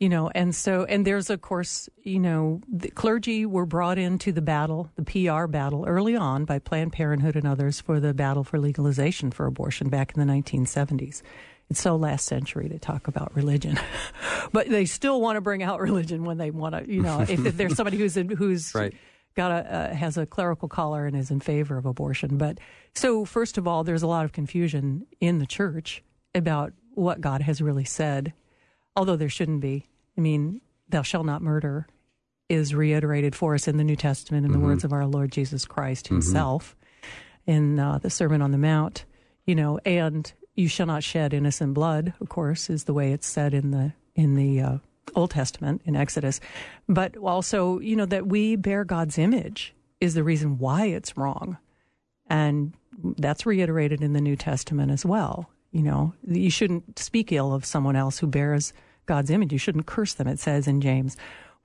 You know, and so, and there's, of course, you know, the clergy were brought into the battle, the PR battle, early on by Planned Parenthood and others for the battle for legalization for abortion back in the 1970s. It's so last century to talk about religion, (laughs) but they still want to bring out (laughs) religion when they want to. You know, if, if there's somebody who's in, who's Right. Got a uh, has a clerical collar and is in favor of abortion. But so first of all, there's a lot of confusion in the church about what God has really said, although there shouldn't be. I mean, "Thou shalt not murder" is reiterated for us in the New Testament in the words of our Lord Jesus Christ Himself in uh, the Sermon on the Mount. You know, and you shall not shed innocent blood. Of course, is the way it's said in the in the uh, Old Testament in Exodus, but also you know that we bear God's image is the reason why it's wrong, and that's reiterated in the New Testament as well. You know, you shouldn't speak ill of someone else who bears God's image. You shouldn't curse them. It says in James.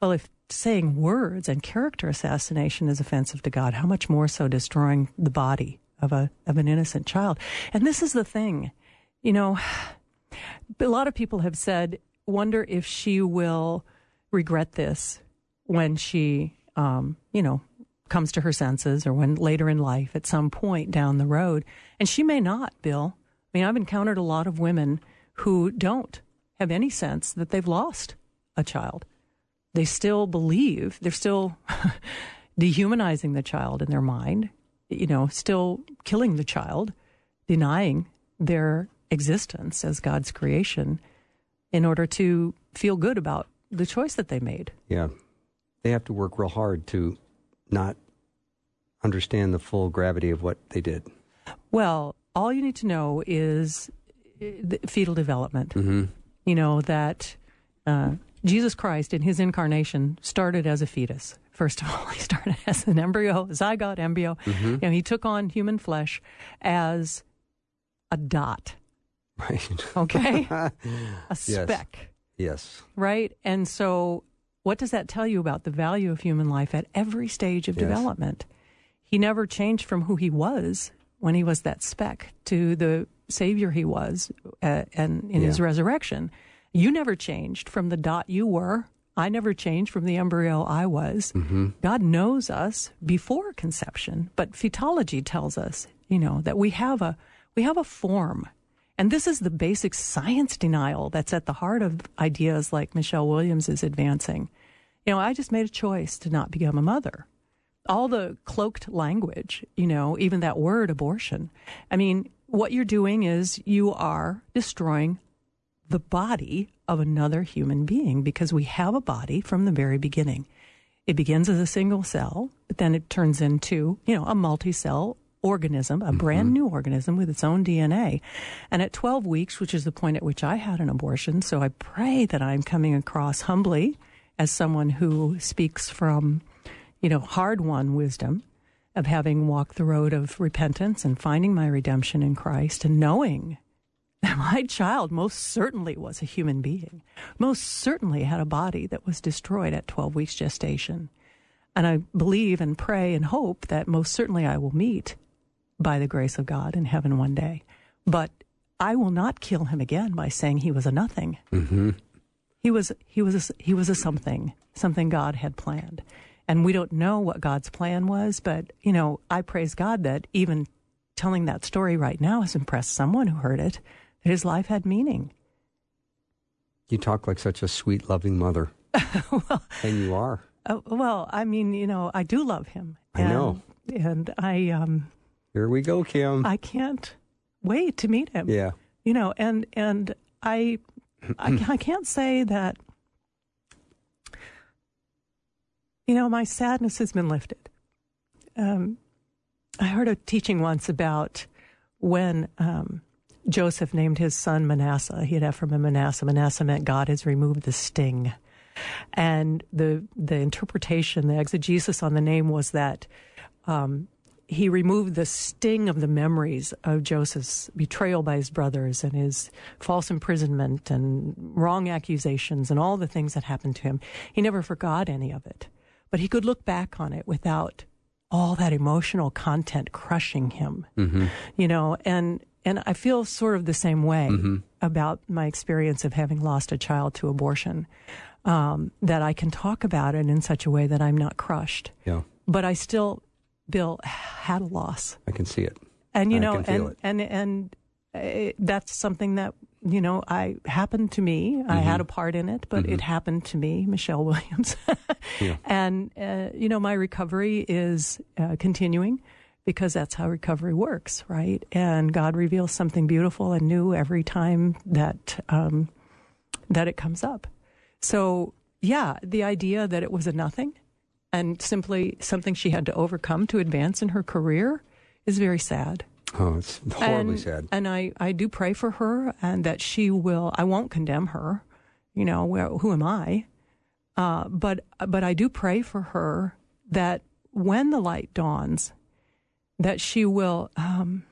Well, if saying words and character assassination is offensive to God, how much more so destroying the body of a of an innocent child? And this is the thing, you know, (sighs) a lot of people have said, wonder if she will regret this when she, um, you know, comes to her senses or when later in life at some point down the road. And she may not, Bill. I mean, I've encountered a lot of women who don't have any sense that they've lost a child. They still believe, they're still (laughs) dehumanizing the child in their mind, you know, still killing the child, denying their existence as God's creation in order to feel good about the choice that they made. Yeah. They have to work real hard to not understand the full gravity of what they did. Well, all you need to know is uh, the fetal development. Mm-hmm. You know, that uh, Jesus Christ in his incarnation started as a fetus. First of all, (laughs) he started as an embryo, zygote embryo. Mhm. You know, he took on human flesh as a dot, Right. (laughs) okay? a Yes. speck. Yes. right? And so, what does that tell you about the value of human life at every stage of Yes. development? He never changed from who he was when he was that speck to the Savior he was uh, and in his resurrection. You never changed from the dot you were. I never changed from the embryo I was. Mm-hmm. God knows us before conception, but fetology tells us, you know, that we have a we have a form. And this is the basic science denial that's at the heart of ideas like Michelle Williams is advancing. You know, I just made a choice to not become a mother. All the cloaked language, you know, even that word abortion. I mean, what you're doing is you are destroying the body of another human being because we have a body from the very beginning. It begins as a single cell, but then it turns into, you know, a multi-cell organism, a brand mm-hmm. new organism with its own DNA. And at 12 weeks, which is the point at which I had an abortion, so I pray that I'm coming across humbly as someone who speaks from, you know, hard-won wisdom of having walked the road of repentance and finding my redemption in Christ and knowing that my child most certainly was a human being, most certainly had a body that was destroyed at 12 weeks gestation. And I believe and pray and hope that most certainly I will meet by the grace of God in heaven one day. But I will not kill him again by saying he was a nothing. Mm-hmm. He was he was a, he was a something, something God had planned. And we don't know what God's plan was, but you know, I praise God that even telling that story right now has impressed someone who heard it that his life had meaning. You talk like such a sweet, loving mother. (laughs) and you are. Uh, well, I mean, you know, I do love him. I and, know. And I um Here we go, Kim. I can't wait to meet him. yeah. You know, and and I I, (clears throat) I can't say that you know, my sadness has been lifted. Um I heard a teaching once about when um, Joseph named his son Manasseh. He had Ephraim and Manasseh. Manasseh meant God has removed the sting. And the the interpretation, the exegesis on the name was that um, he removed the sting of the memories of Joseph's betrayal by his brothers and his false imprisonment and wrong accusations and all the things that happened to him. He never forgot any of it, but he could look back on it without all that emotional content crushing him. Mm-hmm. You know, and and I feel sort of the same way mm-hmm. about my experience of having lost a child to abortion. Um, that I can talk about it in such a way that I'm not crushed. Yeah. But I still Bill had a loss. I can see it. And you I know, and, it. and and uh, that's something that you know I happened to me. I Mhm. had a part in it, but Mhm. it happened to me, Michelle (laughs) Williams. Yeah. And uh, you know, my recovery is uh, continuing because that's how recovery works, right? And God reveals something beautiful and new every time that um, that it comes up. So yeah, the idea that it was a nothing and simply something she had to overcome to advance in her career is very sad. Oh, it's horribly and, sad. And I, I do pray for her and that she will, I won't condemn her. You know, well, who am I? Uh, but, but I do pray for her that when the light dawns, that she will, um,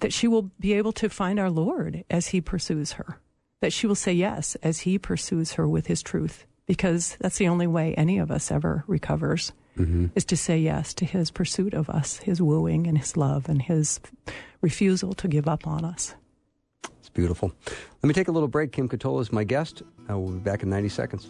that she will be able to find our Lord as he pursues her, that she will say yes as he pursues her with his truth, because that's the only way any of us ever recovers Mm-hmm. is to say yes to his pursuit of us, his wooing and his love and his refusal to give up on us. It's beautiful. Let me take a little break. Kim Ketola is my guest. Uh, we'll be back in 90 seconds.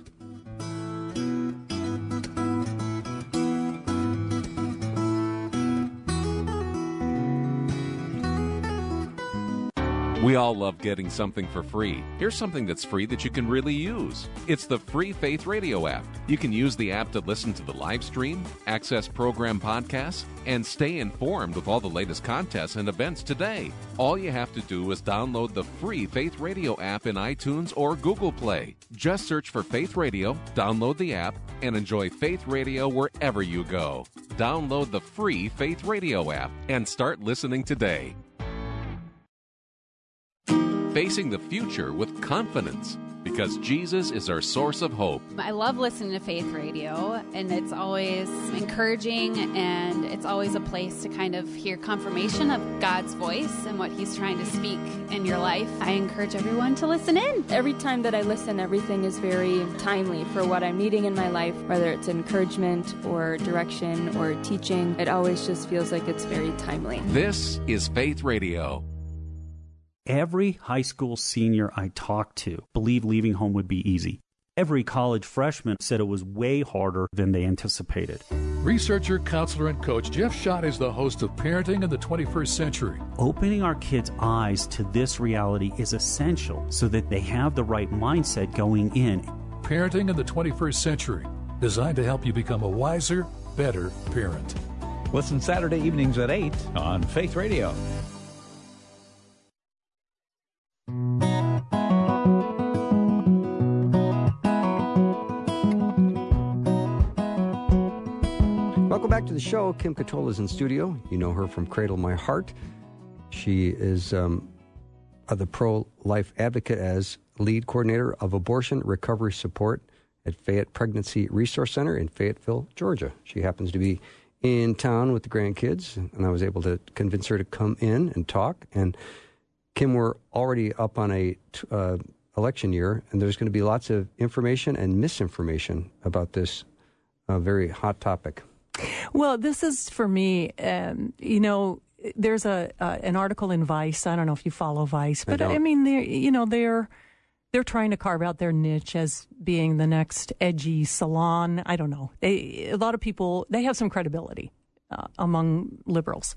We all love getting something for free. Here's something that's free that you can really use. It's the Free Faith Radio app. You can use the app to listen to the live stream, access program podcasts, and stay informed with all the latest contests and events today. All you have to do is download the free Faith Radio app in iTunes or Google Play. Just search for Faith Radio, download the app, and enjoy Faith Radio wherever you go. Download the free Faith Radio app and start listening today facing the future with confidence because Jesus is our source of hope. I love listening to Faith Radio, and it's always encouraging and it's always a place to kind of hear confirmation of God's voice and what He's trying to speak in your life. I encourage everyone to listen in. Every time that I listen, everything is very timely for what I'm needing in my life, whether it's encouragement or direction or teaching. It always just feels like it's very timely. This is Faith Radio. Every high school senior I talked to believed leaving home would be easy. Every college freshman said it was way harder than they anticipated. Researcher, counselor, and coach Jeff Schadt is the host of Parenting in the 21st Century. Opening our kids' eyes to this reality is essential so that they have the right mindset going in. Parenting in the 21st Century, designed to help you become a wiser, better parent. Listen Saturday evenings at 8 on Faith Radio. To the show. Kim Ketola is in studio. You know her from Cradle My Heart. She is um, the pro life advocate as lead coordinator of abortion recovery support at Fayette Pregnancy Resource Center in Fayetteville, Georgia. She happens to be in town with the grandkids, and I was able to convince her to come in and talk. And Kim, we're already up on a uh, election year, and there's going to be lots of information and misinformation about this uh, very hot topic. Well, this is for me. Um, you know, there's a uh, an article in Vice. I don't know if you follow Vice, but I, don't. mean, they're you know they're they're trying to carve out their niche as being the next edgy salon. I don't know. They, a lot of people they have some credibility uh, among liberals,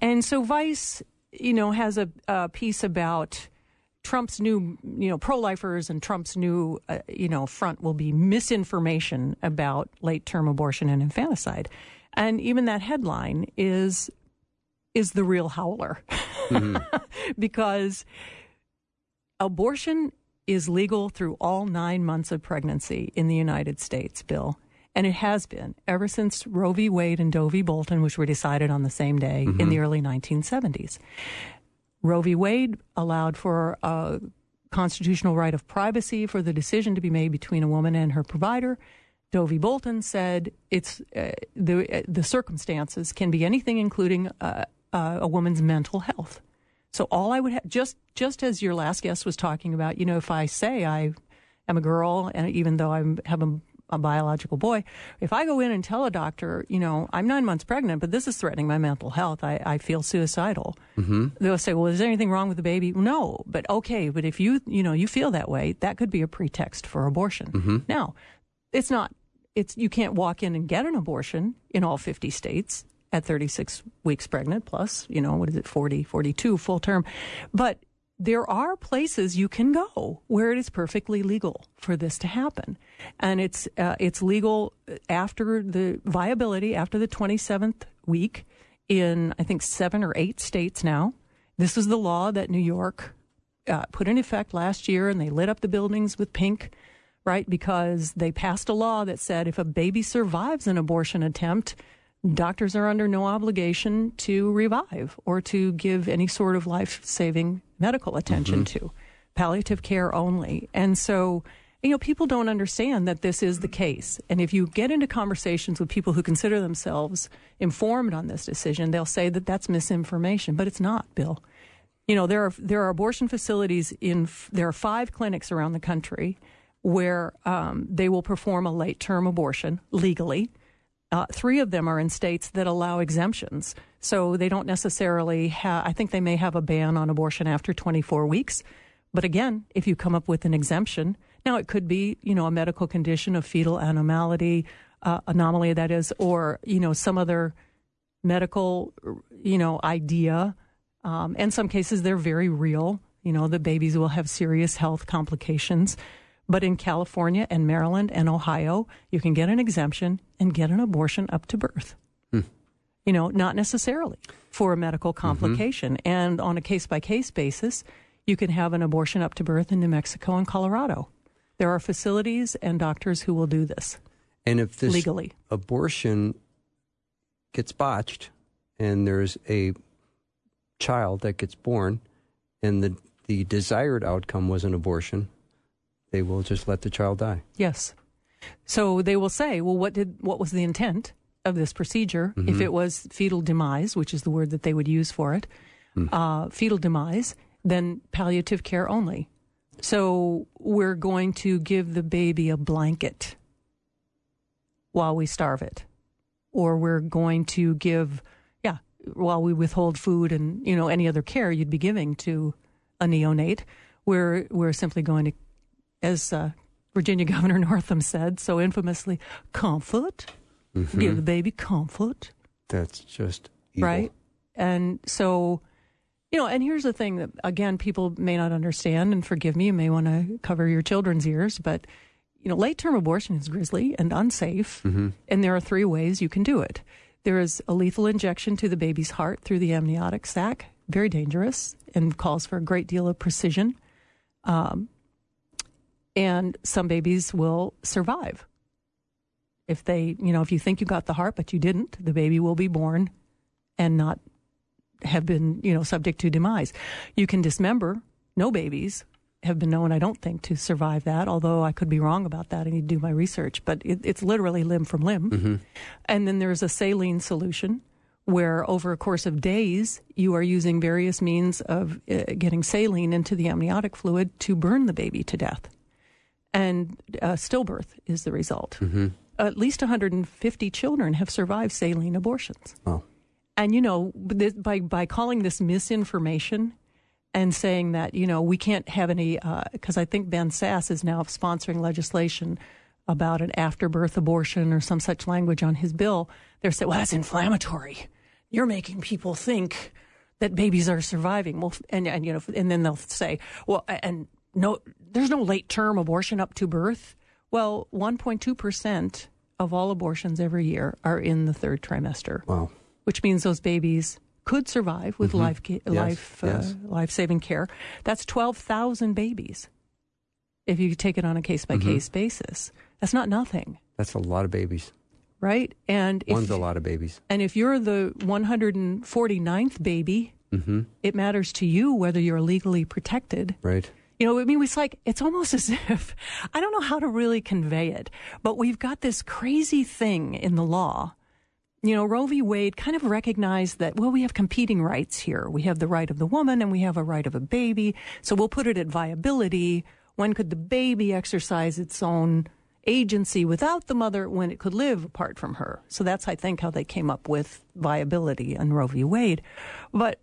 and so Vice, you know, has a, a piece about. Trump's new, you know, pro-lifers and Trump's new, uh, you know, front will be misinformation about late-term abortion and infanticide, and even that headline is is the real howler (laughs) because abortion is legal through all nine months of pregnancy in the United States, Bill, And it has been ever since Roe v. Wade and Doe v. Bolton, which were decided on the same day mm-hmm. in the early 1970s. Roe v. Wade allowed for a constitutional right of privacy for the decision to be made between a woman and her provider. Doe v. Bolton said it's uh, the uh, the circumstances can be anything, including uh, uh a woman's mental health. So all I would have just just as your last guest was talking about, you know, if I say I am a girl, and even though I have a a biological boy. If I go in and tell a doctor, you know, I'm nine months pregnant, but this is threatening my mental health, I, I feel suicidal. Mm-hmm. They'll say, well, is there anything wrong with the baby? No, but okay, but if you, you know, you feel that way, that could be a pretext for abortion. Mm-hmm. Now, it's not, it's, you can't walk in and get an abortion in all 50 states at 36 weeks pregnant plus, you know, what is it, 40, 42 full term. But there are places you can go where it is perfectly legal for this to happen, and it's uh, it's legal after the viability after the 27th week in I think seven or eight states now. This is the law that New York uh, put in effect last year, and they lit up the buildings with pink, right? Because they passed a law that said if a baby survives an abortion attempt, doctors are under no obligation to revive or to give any sort of life saving medical attention mm-hmm. to, palliative care only. And so, you know, people don't understand that this is the case. And if you get into conversations with people who consider themselves informed on this decision, they'll say that that's misinformation, but it's not, Bill. You know, there are there are abortion facilities in there are five clinics around the country where um, they will perform a late term abortion legally uh, three of them are in states that allow exemptions. So they don't necessarily have, I think they may have a ban on abortion after 24 weeks. But again, if you come up with an exemption, now it could be, you know, a medical condition, a fetal anomaly, uh, anomaly that is, or, you know, some other medical, you know, idea. Um, in some cases, they're very real. You know, the babies will have serious health complications. But in California and Maryland and Ohio, you can get an exemption and get an abortion up to birth. Hmm. You know, not necessarily for a medical mm-hmm. complication. Mm-hmm. And on a case by case basis, you can have an abortion up to birth in New Mexico and Colorado. There are facilities and doctors who will do this. And if this legally abortion gets botched and there's a child that gets born and the the desired outcome was an abortion, they will just let the child die. Yes. So they will say, well, what did what was the intent of this procedure? Mm-hmm. If it was fetal demise, which is the word that they would use for it, mm. uh, fetal demise, then palliative care only. So we're going to give the baby a blanket while we starve it, or we're going to give, yeah, while we withhold food and you know any other care you'd be giving to a neonate. We're we're simply going to as uh, Virginia (laughs) Governor Northam said so infamously, comfort. Mm-hmm. Give the baby comfort. That's just evil. right. And so, you know, and here's the thing that again people may not understand, and forgive me, you may want to cover your children's ears, but you know, late term abortion is grisly and unsafe, mm-hmm. and there are three ways you can do it. There is a lethal injection to the baby's heart through the amniotic sac, very dangerous and calls for a great deal of precision. Um, and some babies will survive. If they, you know, if you think you got the heart but you didn't, the baby will be born and not have been, you know, subject to demise. You can dismember. No babies have been known, I don't think, to survive that, although I could be wrong about that. I need to do my research. But it, it's literally limb from limb. Mm-hmm. And then there's a saline solution where over a course of days, you are using various means of uh, getting saline into the amniotic fluid to burn the baby to death and uh, stillbirth is the result. Mm-hmm. At least 150 children have survived saline abortions. Oh. And you know, by by calling this misinformation and saying that you know we can't have any, because uh, I think Ben Sasse is now sponsoring legislation about an afterbirth abortion or some such language on his bill. They're saying, well, that's inflammatory. You're making people think that babies are surviving. Well, and and you know, and then they'll say, well, and no, there's no late term abortion up to birth. Well, 1.2% of all abortions every year are in the third trimester. Wow. Which means those babies could survive with mm-hmm. life yes. life yes. Uh, life saving care. That's 12,000 babies. If you take it on a case by case basis, that's not nothing. That's a lot of babies. right? And One's if, a lot of babies. and if you're the 149th baby, Mm-hmm. it matters to you whether you're legally protected. Right. You know, I mean, it's like, it's almost (laughs) as if, I don't know how to really convey it, but we've got this crazy thing in the law. You know, Roe v. Wade kind of recognized that, well, we have competing rights here. We have the right of the woman and we have a right of a baby. So we'll put it at viability. When could the baby exercise its own agency without the mother when it could live apart from her? So that's, I think, how they came up with viability in Roe v. Wade. But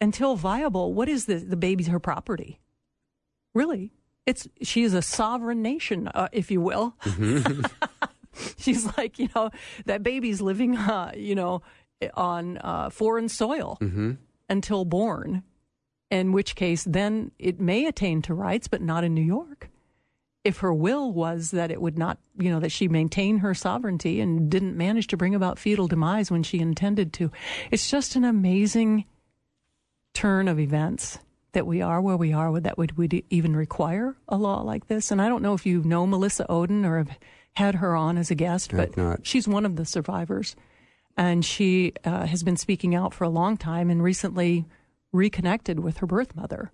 until viable, what is the, the baby's her property? Really, it's she is a sovereign nation, uh, if you will. (laughs) She's like, you know, that baby's living, uh, you know, on uh, foreign soil Mm-hmm. until born. In which case, then it may attain to rights, but not in New York. If her will was that it would not, you know, that she maintain her sovereignty and didn't manage to bring about fetal demise when she intended to, it's just an amazing turn of events that we are where we are that would, would even require a law like this. And I don't know if you know Melissa Ohden or have had her on as a guest, but she's one of the survivors. And she uh, has been speaking out for a long time and recently reconnected with her birth mother.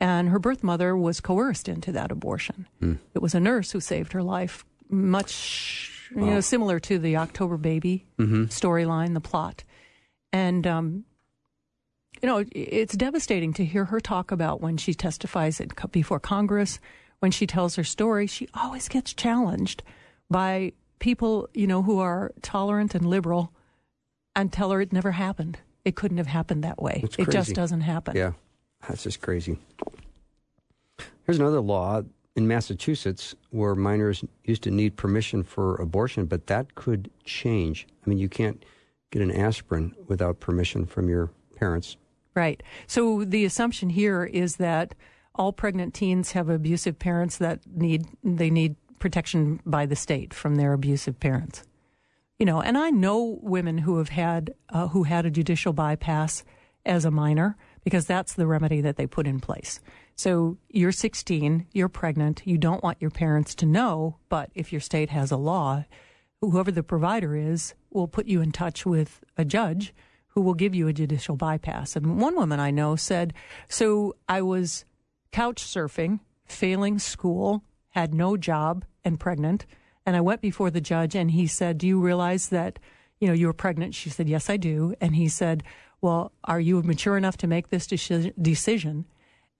And her birth mother was coerced into that abortion. Hmm. It was a nurse who saved her life, much you know similar to the October baby Mhm. storyline, the plot. And um, you know, it's devastating to hear her talk about when she testifies at, before Congress, when she tells her story. She always gets challenged by people, you know, who are tolerant and liberal, and tell her it never happened. It couldn't have happened that way. It just doesn't happen. Yeah, that's just crazy. Here's another law in Massachusetts where minors used to need permission for abortion, but that could change. I mean, you can't get an aspirin without permission from your parents. Right. So the assumption here is that all pregnant teens have abusive parents that need they need protection by the state from their abusive parents. You know, and I know women who have had uh, who had a judicial bypass as a minor because that's the remedy that they put in place. So you're 16, you're pregnant, you don't want your parents to know, but if your state has a law, whoever the provider is will put you in touch with a judge who will give you a judicial bypass. And one woman I know said, So I was couch surfing, failing school, had no job, and pregnant. And I went before the judge and he said, Do you realize that, you know, you were pregnant? She said, Yes, I do. And he said, Well, are you mature enough to make this deci- decision?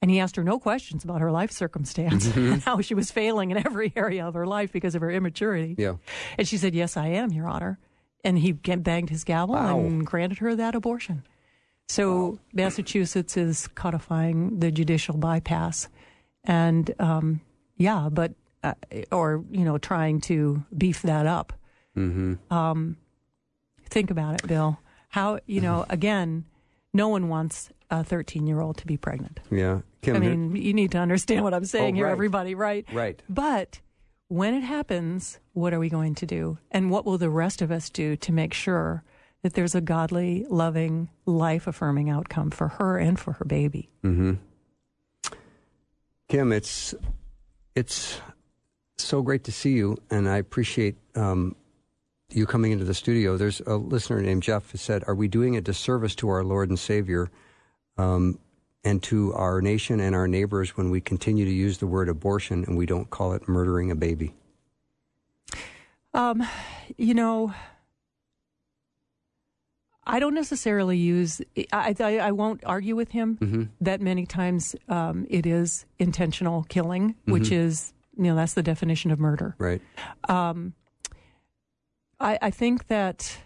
And he asked her no questions about her life circumstance Mhm. (laughs) and (laughs) how she was failing in every area of her life because of her immaturity. Yeah. And she said, Yes, I am, Your Honor. And he banged his gavel Wow. and granted her that abortion. So Massachusetts is codifying the judicial bypass. And um, yeah, but, uh, or, you know, trying to beef that up. Mm-hmm. Um, think about it, Bill. How, you know, (laughs) again, no one wants a 13 year old to be pregnant. Yeah. Kim, I mean, you need to understand what I'm saying Oh, here, right. everybody, right? Right. But when it happens, what are we going to do? And what will the rest of us do to make sure that there's a godly, loving, life affirming outcome for her and for her baby? Mm-hmm. Kim, it's it's so great to see you, and I appreciate um, you coming into the studio. There's a listener named Jeff who said, "Are we doing a disservice to our Lord and Savior, um, and to our nation and our neighbors when we continue to use the word abortion and we don't call it murdering a baby?" Um, you know, I don't necessarily use. I I, I won't argue with him Mhm. that many times um, it is intentional killing, which Mhm. is you know that's the definition of murder. Right. Um, I, I think that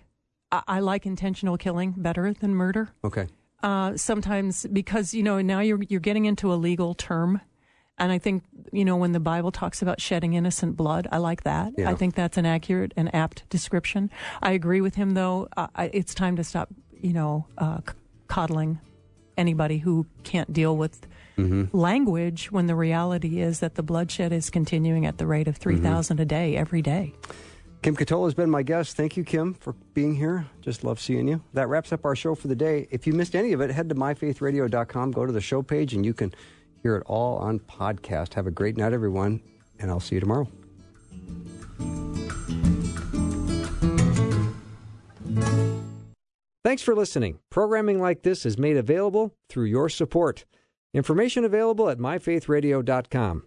I, I like intentional killing better than murder. Okay. Uh, sometimes because you know now you're you're getting into a legal term, and I think you know when the Bible talks about shedding innocent blood, I like that. Yeah. I think that's an accurate and apt description. I agree with him though. Uh, I, it's time to stop you know uh, coddling anybody who can't deal with Mm-hmm. language when the reality is that the bloodshed is continuing at the rate of 3,000 a day every day. Kim Ketola has been my guest. Thank you, Kim, for being here. Just love seeing you. That wraps up our show for the day. If you missed any of it, head to myfaithradio.com, go to the show page, and you can hear it all on podcast. Have a great night, everyone, and I'll see you tomorrow. Thanks for listening. Programming like this is made available through your support. Information available at myfaithradio.com.